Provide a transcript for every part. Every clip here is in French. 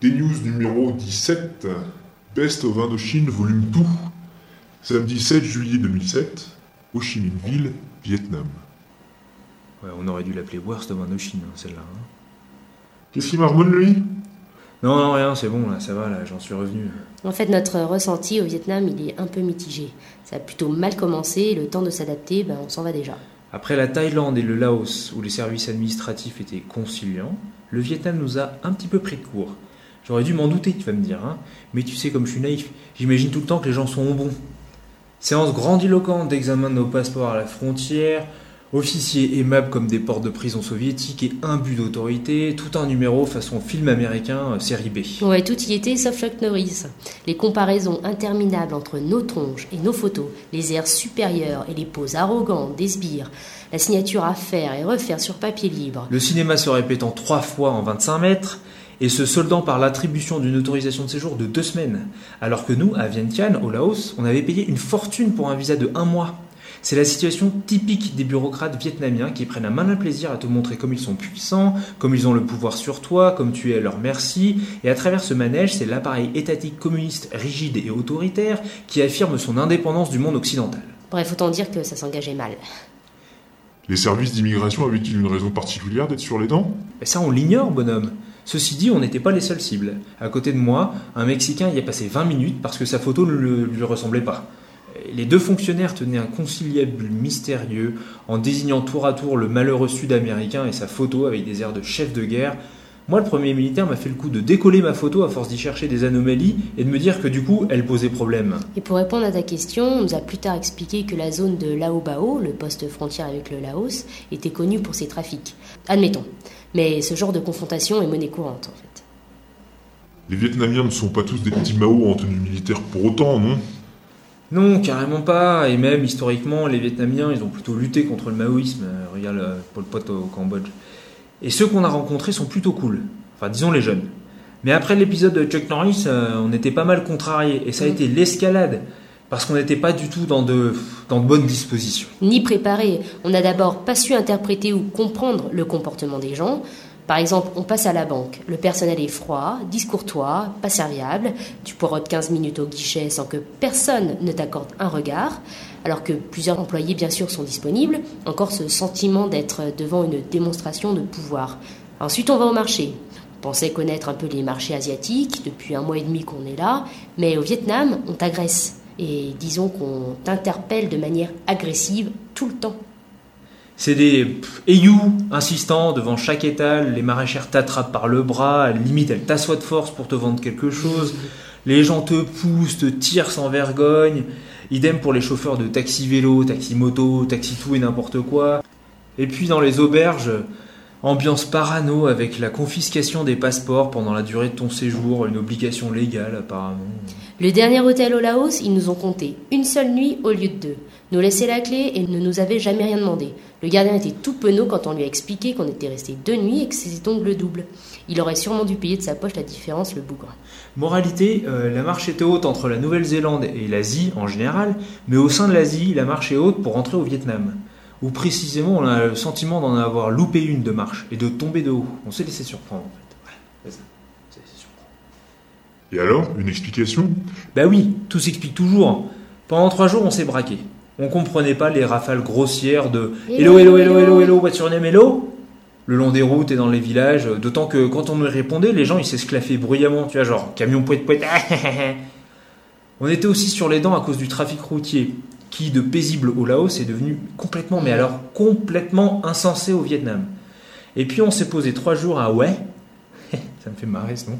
Des news numéro 17, Best of Indochine, volume 2, samedi 7 juillet 2007, Ho Chi Minh Ville, Vietnam. Ouais, on aurait dû l'appeler Worst of Indochine, hein, celle-là. hein. Qu'est-ce qui marmonne lui? Non, non, rien, c'est bon, là, ça va, là, j'en suis revenu. En fait, notre ressenti au Vietnam, il est un peu mitigé. Ça a plutôt mal commencé, et le temps de s'adapter, ben, on s'en va déjà. Après la Thaïlande et le Laos, où les services administratifs étaient conciliants, le Vietnam nous a un petit peu pris de court. J'aurais dû m'en douter, tu vas me dire, hein. Mais tu sais, comme je suis naïf, j'imagine tout le temps que les gens sont bons. Séance grandiloquente d'examen de nos passeports à la frontière, officiers aimables comme des portes de prison soviétiques et un but d'autorité, tout un numéro façon film américain, euh, série B. Ouais, tout y était sauf Chuck Norris. Les comparaisons interminables entre nos tronches et nos photos, les airs supérieurs et les poses arrogantes des sbires, la signature à faire et refaire sur papier libre. Le cinéma se répétant trois fois en 25 mètres et se soldant par l'attribution d'une autorisation de séjour de deux semaines. Alors que nous, à Vientiane, au Laos, on avait payé une fortune pour un visa de un mois. C'est la situation typique des bureaucrates vietnamiens qui prennent un malin plaisir à te montrer comme ils sont puissants, comme ils ont le pouvoir sur toi, comme tu es à leur merci, et à travers ce manège, c'est l'appareil étatique communiste rigide et autoritaire qui affirme son indépendance du monde occidental. Bref, autant dire que ça s'engageait mal. Les services d'immigration avaient-ils une raison particulière d'être sur les dents? Et ça, on l'ignore, bonhomme. Ceci dit, on n'était pas les seules cibles. À côté de moi, un Mexicain y a passé 20 minutes parce que sa photo ne lui ressemblait pas. Les deux fonctionnaires tenaient un conciliabule mystérieux en désignant tour à tour le malheureux sud-américain et sa photo avec des airs de chef de guerre. Moi, le premier militaire m'a fait le coup de décoller ma photo à force d'y chercher des anomalies et de me dire que du coup, elle posait problème. Et pour répondre à ta question, on nous a plus tard expliqué que la zone de Lao Bao, le poste frontière avec le Laos, était connue pour ses trafics. Admettons. Mais ce genre de confrontation est monnaie courante, en fait. Les Vietnamiens ne sont pas tous des petits Mao en tenue militaire pour autant, non? Non, carrément pas. Et même historiquement, les Vietnamiens, ils ont plutôt lutté contre le maoïsme. Euh, regarde euh, Pol Pot au Cambodge. Et ceux qu'on a rencontrés sont plutôt cool. Enfin, disons les jeunes. Mais après l'épisode de Chuck Norris, euh, on était pas mal contrariés. Et ça a été l'escalade. Parce qu'on n'était pas du tout dans de, dans de bonnes dispositions. Ni préparé. On n'a d'abord pas su interpréter ou comprendre le comportement des gens. Par exemple, on passe à la banque. Le personnel est froid, discourtois, pas serviable. Tu poireautes 15 minutes au guichet sans que personne ne t'accorde un regard. Alors que plusieurs employés, bien sûr, sont disponibles. Encore ce sentiment d'être devant une démonstration de pouvoir. Ensuite, on va au marché. On pensait connaître un peu les marchés asiatiques depuis un mois et demi qu'on est là. Mais au Vietnam, on t'agresse. Et disons qu'on t'interpelle de manière agressive tout le temps. C'est des ayous insistants devant chaque étal. Les maraîchères t'attrapent par le bras. Limite, elles t'assoient de force pour te vendre quelque chose. Les gens te poussent, te tirent sans vergogne. Idem pour les chauffeurs de taxi-vélo, taxi-moto, taxi-tout et n'importe quoi. Et puis dans les auberges, ambiance parano avec la confiscation des passeports pendant la durée de ton séjour, une obligation légale apparemment. Le dernier hôtel au Laos, ils nous ont compté une seule nuit au lieu de deux. Nous laissaient la clé et ne nous avaient jamais rien demandé. Le gardien était tout penaud quand on lui a expliqué qu'on était resté deux nuits et que c'était donc le double. Il aurait sûrement dû payer de sa poche la différence, le bougre. Moralité, euh, la marche était haute entre la Nouvelle-Zélande et l'Asie en général, mais au sein de l'Asie, la marche est haute pour rentrer au Vietnam. Ou précisément, on a le sentiment d'en avoir loupé une de marche et de tomber de haut. On s'est laissé surprendre en fait. Voilà, c'est ça. On s'est laissé surprendre. Et alors, une explication? Bah oui, tout s'explique toujours. Pendant trois jours, on s'est braqué. On comprenait pas les rafales grossières de Hello, hello, hello, hello, hello, what's your name, hello? Le long des routes et dans les villages, d'autant que quand on nous répondait, les gens ils s'esclaffaient bruyamment, tu vois, genre camion poète poète. on était aussi sur les dents à cause du trafic routier, qui de paisible au Laos est devenu complètement, mais alors complètement insensé au Vietnam. Et puis on s'est posé trois jours à Hue, ça me fait marrer ce nom.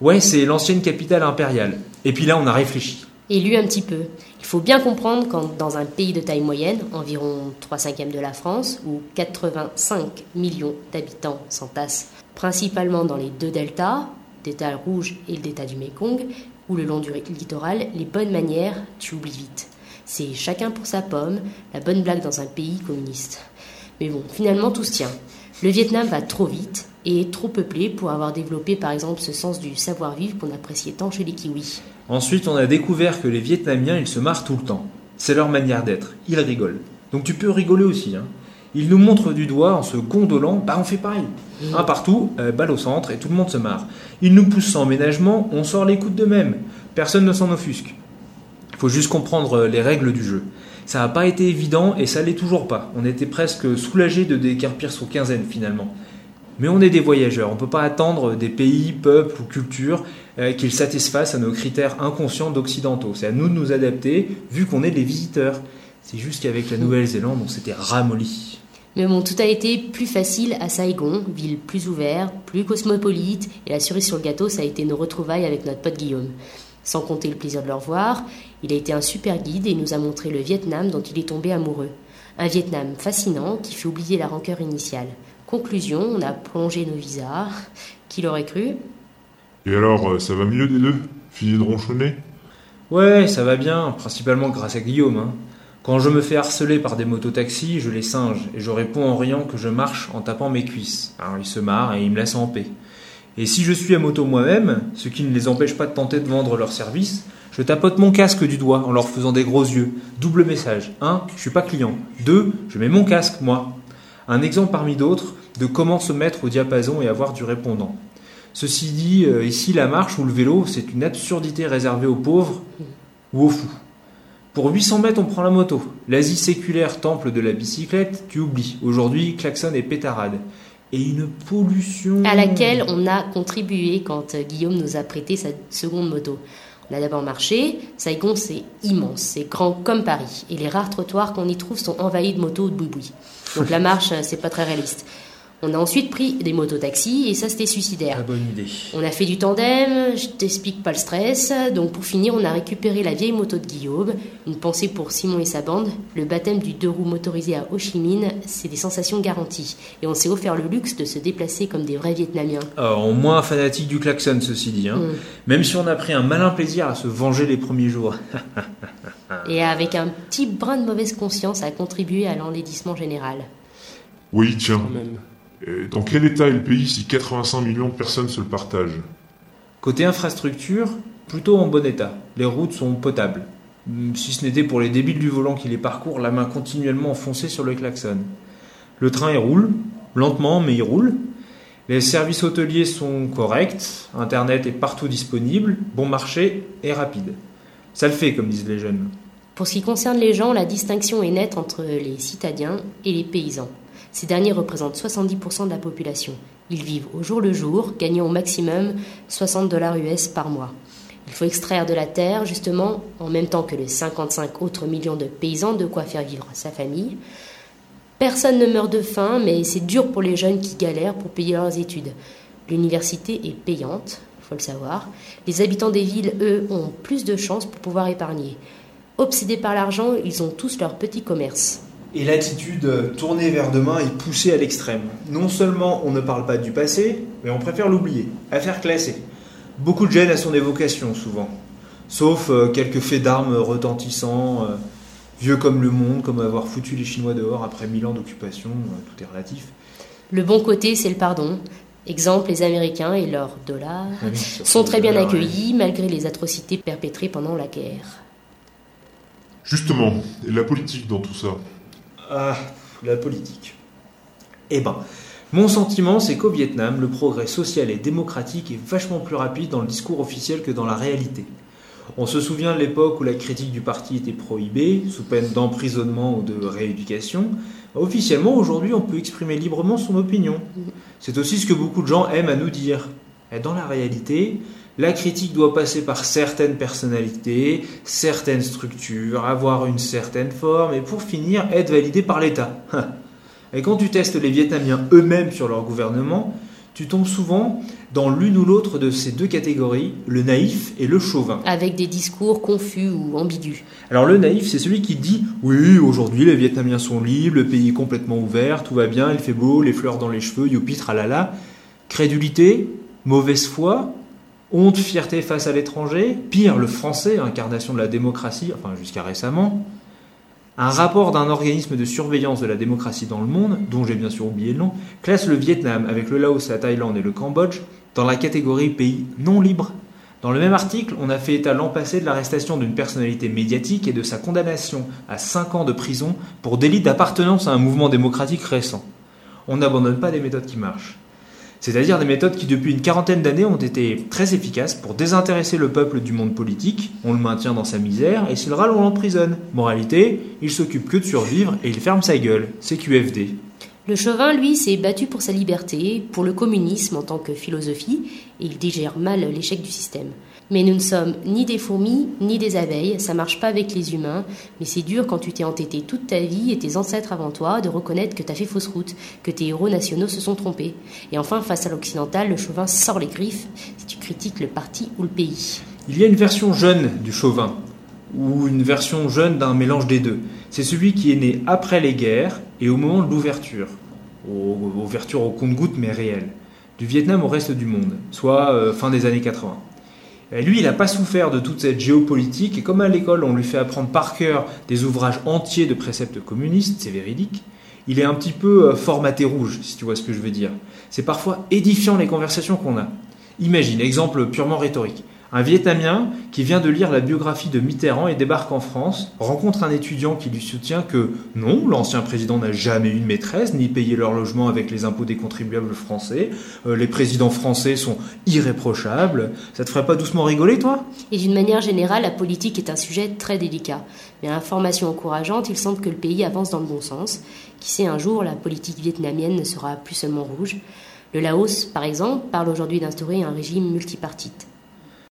Ouais, c'est l'ancienne capitale impériale. Et puis là, on a réfléchi. Et lu un petit peu. Il faut bien comprendre quand dans un pays de taille moyenne, environ 3 cinquièmes de la France, où 85 millions d'habitants s'entassent principalement dans les deux deltas, delta rouge et le delta du Mekong, ou le long du littoral, les bonnes manières, tu oublies vite. C'est chacun pour sa pomme, la bonne blague dans un pays communiste. Mais bon, finalement tout se tient. Le Vietnam va trop vite et est trop peuplé pour avoir développé par exemple ce sens du savoir-vivre qu'on appréciait tant chez les Kiwis. Ensuite, on a découvert que les Vietnamiens, ils se marrent tout le temps. C'est leur manière d'être. Ils rigolent. Donc tu peux rigoler aussi. Hein. Ils nous montrent du doigt en se gondolant, bah on fait pareil. Un partout, euh, balle au centre et tout le monde se marre. Ils nous poussent sans ménagement, on sort les coudes de même. Personne ne s'en offusque. Faut juste comprendre euh, les règles du jeu. Ça n'a pas été évident et ça l'est toujours pas. On était presque soulagés de décarpir son quinzaine finalement. Mais on est des voyageurs, on ne peut pas attendre des pays, peuples ou cultures euh, qu'ils satisfassent à nos critères inconscients d'occidentaux. C'est à nous de nous adapter, vu qu'on est des visiteurs. C'est juste qu'avec la Nouvelle-Zélande, on s'était ramolli. Mais bon, tout a été plus facile à Saigon, ville plus ouverte, plus cosmopolite, et la cerise sur le gâteau, ça a été nos retrouvailles avec notre pote Guillaume. Sans compter le plaisir de le revoir, il a été un super guide et nous a montré le Vietnam dont il est tombé amoureux. Un Vietnam fascinant qui fait oublier la rancœur initiale. Conclusion, on a prolongé nos visas. Qui l'aurait cru? Et alors, euh, ça va mieux des deux? Fini de ronchonner Ouais, ça va bien, principalement grâce à Guillaume. hein. Quand je me fais harceler par des mototaxis, je les singe et je réponds en riant que je marche en tapant mes cuisses. Alors il se marre et il me laisse en paix. Et si je suis à moto moi-même, ce qui ne les empêche pas de tenter de vendre leurs services, je tapote mon casque du doigt en leur faisant des gros yeux. Double message. 1. Je suis pas client. 2. Je mets mon casque, moi. Un exemple parmi d'autres de comment se mettre au diapason et avoir du répondant. Ceci dit, euh, ici la marche ou le vélo, c'est une absurdité réservée aux pauvres ou aux fous. Pour 800 mètres, on prend la moto. L'Asie séculaire, temple de la bicyclette, tu oublies. Aujourd'hui, klaxon et pétarade. Et une pollution. À laquelle on a contribué quand euh, Guillaume nous a prêté sa seconde moto. On a d'abord marché. Saigon, c'est immense, c'est grand comme Paris. Et les rares trottoirs qu'on y trouve sont envahis de motos ou de boui Donc la marche, euh, c'est pas très réaliste. On a ensuite pris des mototaxis et ça, c'était suicidaire. Ah, bonne idée. On a fait du tandem, je t'explique pas le stress. Donc pour finir, on a récupéré la vieille moto de Guillaume. Une pensée pour Simon et sa bande. Le baptême du deux roues motorisé à Ho Chi Minh, c'est des sensations garanties. Et on s'est offert le luxe de se déplacer comme des vrais Vietnamiens. Alors, moins fanatique du klaxon, ceci dit. hein. Mm. Même si on a pris un malin plaisir à se venger les premiers jours. Et avec un petit brin de mauvaise conscience à contribuer à l'enlaidissement général. Oui, tiens. Quand même. Euh, Dans quel état est le pays si 85 millions de personnes se le partagent? Côté infrastructure, plutôt en bon état. Les routes sont potables. Hmm, Si ce n'était pour les débiles du volant qui les parcourent, la main continuellement enfoncée sur le klaxon. Le train il roule, lentement mais il roule. Les services hôteliers sont corrects, Internet est partout disponible, bon marché et rapide. Ça le fait, comme disent les jeunes. Pour ce qui concerne les gens, la distinction est nette entre les citadins et les paysans. Ces derniers représentent 70% de la population. Ils vivent au jour le jour, gagnant au maximum 60 dollars US par mois. Il faut extraire de la terre, justement, en même temps que les 55 autres millions de paysans, de quoi faire vivre sa famille. Personne ne meurt de faim, mais c'est dur pour les jeunes qui galèrent pour payer leurs études. L'université est payante, il faut le savoir. Les habitants des villes, eux, ont plus de chances pour pouvoir épargner. Obsédés par l'argent, ils ont tous leur petit commerce. Et l'attitude tournée vers demain est poussée à l'extrême. Non seulement on ne parle pas du passé, mais on préfère l'oublier, affaire classée. Beaucoup de gêne à son évocation, souvent. Sauf euh, quelques faits d'armes retentissants, euh, vieux comme le monde, comme avoir foutu les Chinois dehors après mille ans d'occupation, euh, tout est relatif. Le bon côté, c'est le pardon. Exemple, les Américains et leurs dollars sont très bien accueillis malgré les atrocités perpétrées pendant la guerre. Justement, et la politique dans tout ça? Ah, la politique. Eh ben, mon sentiment, c'est qu'au Vietnam, le progrès social et démocratique est vachement plus rapide dans le discours officiel que dans la réalité. On se souvient de l'époque où la critique du parti était prohibée, sous peine d'emprisonnement ou de rééducation. Officiellement, aujourd'hui, on peut exprimer librement son opinion. C'est aussi ce que beaucoup de gens aiment à nous dire. Et dans la réalité, la critique doit passer par certaines personnalités, certaines structures, avoir une certaine forme, et pour finir, être validée par l'État. Et quand tu testes les Vietnamiens eux-mêmes sur leur gouvernement, tu tombes souvent dans l'une ou l'autre de ces deux catégories, le naïf et le chauvin. Avec des discours confus ou ambigus. Alors le naïf, c'est celui qui dit oui, aujourd'hui les Vietnamiens sont libres, le pays est complètement ouvert, tout va bien, il fait beau, les fleurs dans les cheveux, youpi, tralala. Crédulité, mauvaise foi, honte, fierté face à l'étranger, pire, le français, incarnation de la démocratie, enfin jusqu'à récemment. Un rapport d'un organisme de surveillance de la démocratie dans le monde, dont j'ai bien sûr oublié le nom, classe le Vietnam avec le Laos, la Thaïlande et le Cambodge dans la catégorie pays non libre. Dans le même article, on a fait état l'an passé de l'arrestation d'une personnalité médiatique et de sa condamnation à 5 ans de prison pour délit d'appartenance à un mouvement démocratique récent. On n'abandonne pas des méthodes qui marchent. C'est-à-dire des méthodes qui, depuis une quarantaine d'années, ont été très efficaces pour désintéresser le peuple du monde politique. On le maintient dans sa misère, et s'il râle, on l'emprisonne. Moralité, il s'occupe que de survivre et il ferme sa gueule. C'est QFD. Le Chauvin, lui, s'est battu pour sa liberté, pour le communisme en tant que philosophie, et il digère mal l'échec du système. Mais nous ne sommes ni des fourmis, ni des abeilles, ça marche pas avec les humains, mais c'est dur quand tu t'es entêté toute ta vie et tes ancêtres avant toi de reconnaître que t'as fait fausse route, que tes héros nationaux se sont trompés. Et enfin, face à l'occidental, le Chauvin sort les griffes si tu critiques le parti ou le pays. Il y a une version jeune du Chauvin, ou une version jeune d'un mélange des deux. C'est celui qui est né après les guerres et au moment de l'ouverture, ouverture au compte-goutte mais réelle, du Vietnam au reste du monde, soit euh, fin des années 80. Lui, il n'a pas souffert de toute cette géopolitique, et comme à l'école, on lui fait apprendre par cœur des ouvrages entiers de préceptes communistes, c'est véridique, il est un petit peu euh, formaté rouge, si tu vois ce que je veux dire. C'est parfois édifiant les conversations qu'on a. Imagine, exemple purement rhétorique. Un Vietnamien qui vient de lire la biographie de Mitterrand et débarque en France rencontre un étudiant qui lui soutient que non, l'ancien président n'a jamais eu de maîtresse ni payé leur logement avec les impôts des contribuables français. Euh, les présidents français sont irréprochables. Ça te ferait pas doucement rigoler, toi? Et d'une manière générale, la politique est un sujet très délicat. Mais à information encourageante, il semble que le pays avance dans le bon sens. Qui sait, un jour, la politique vietnamienne ne sera plus seulement rouge. Le Laos, par exemple, parle aujourd'hui d'instaurer un régime multipartite.